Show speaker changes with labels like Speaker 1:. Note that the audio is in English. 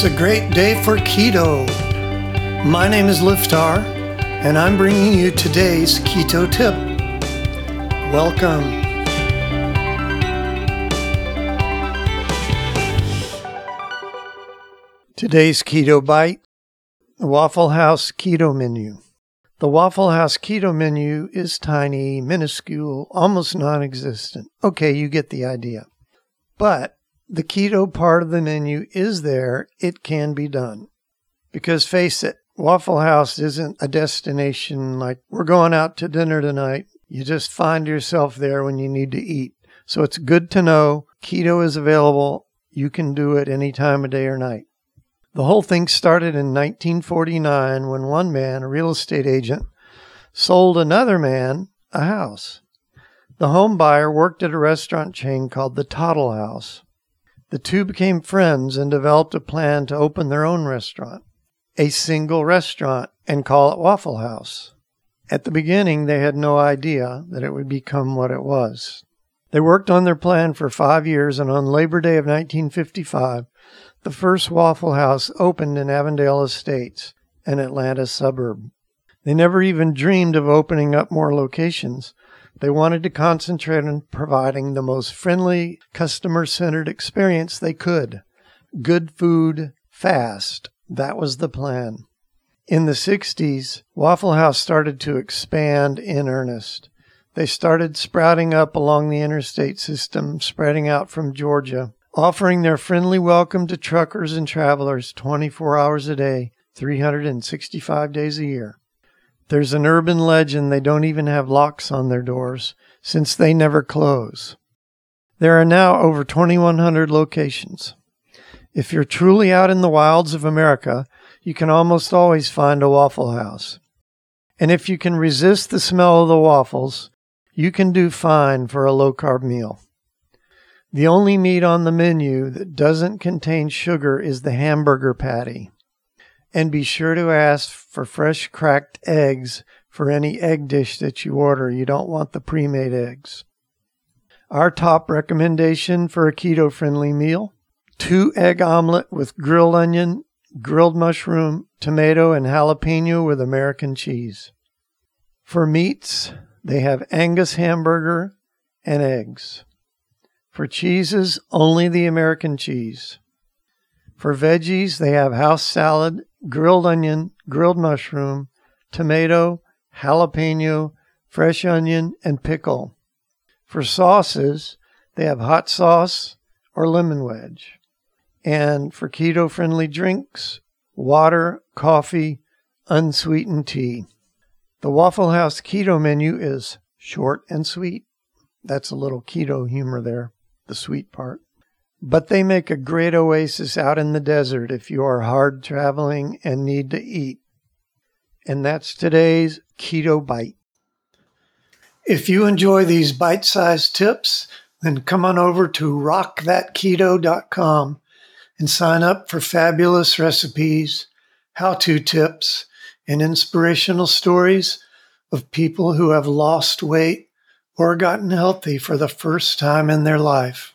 Speaker 1: It's a great day for keto. My name is Liftar, and I'm bringing you today's keto tip. Welcome. Today's keto bite the Waffle House keto menu. The Waffle House keto menu is tiny, minuscule, almost non existent. Okay, you get the idea. But the keto part of the menu is there, it can be done. Because face it, Waffle House isn't a destination like we're going out to dinner tonight. You just find yourself there when you need to eat. So it's good to know keto is available. You can do it any time of day or night. The whole thing started in 1949 when one man, a real estate agent, sold another man a house. The home buyer worked at a restaurant chain called the Toddle House. The two became friends and developed a plan to open their own restaurant, a single restaurant, and call it Waffle House. At the beginning, they had no idea that it would become what it was. They worked on their plan for five years, and on Labor Day of 1955, the first Waffle House opened in Avondale Estates, an Atlanta suburb. They never even dreamed of opening up more locations. They wanted to concentrate on providing the most friendly, customer centered experience they could. Good food, fast. That was the plan. In the 60s, Waffle House started to expand in earnest. They started sprouting up along the interstate system, spreading out from Georgia offering their friendly welcome to truckers and travelers 24 hours a day, 365 days a year. There's an urban legend they don't even have locks on their doors, since they never close. There are now over 2,100 locations. If you're truly out in the wilds of America, you can almost always find a Waffle House. And if you can resist the smell of the waffles, you can do fine for a low carb meal. The only meat on the menu that doesn't contain sugar is the hamburger patty. And be sure to ask for fresh cracked eggs for any egg dish that you order. You don't want the pre made eggs. Our top recommendation for a keto friendly meal two egg omelet with grilled onion, grilled mushroom, tomato, and jalapeno with American cheese. For meats, they have Angus hamburger and eggs. For cheeses, only the American cheese. For veggies, they have house salad, grilled onion, grilled mushroom, tomato, jalapeno, fresh onion, and pickle. For sauces, they have hot sauce or lemon wedge. And for keto friendly drinks, water, coffee, unsweetened tea. The Waffle House keto menu is short and sweet. That's a little keto humor there the sweet part. But they make a great oasis out in the desert if you are hard traveling and need to eat. And that's today's Keto Bite. If you enjoy these bite sized tips, then come on over to rockthatketo.com and sign up for fabulous recipes, how to tips, and inspirational stories of people who have lost weight or gotten healthy for the first time in their life.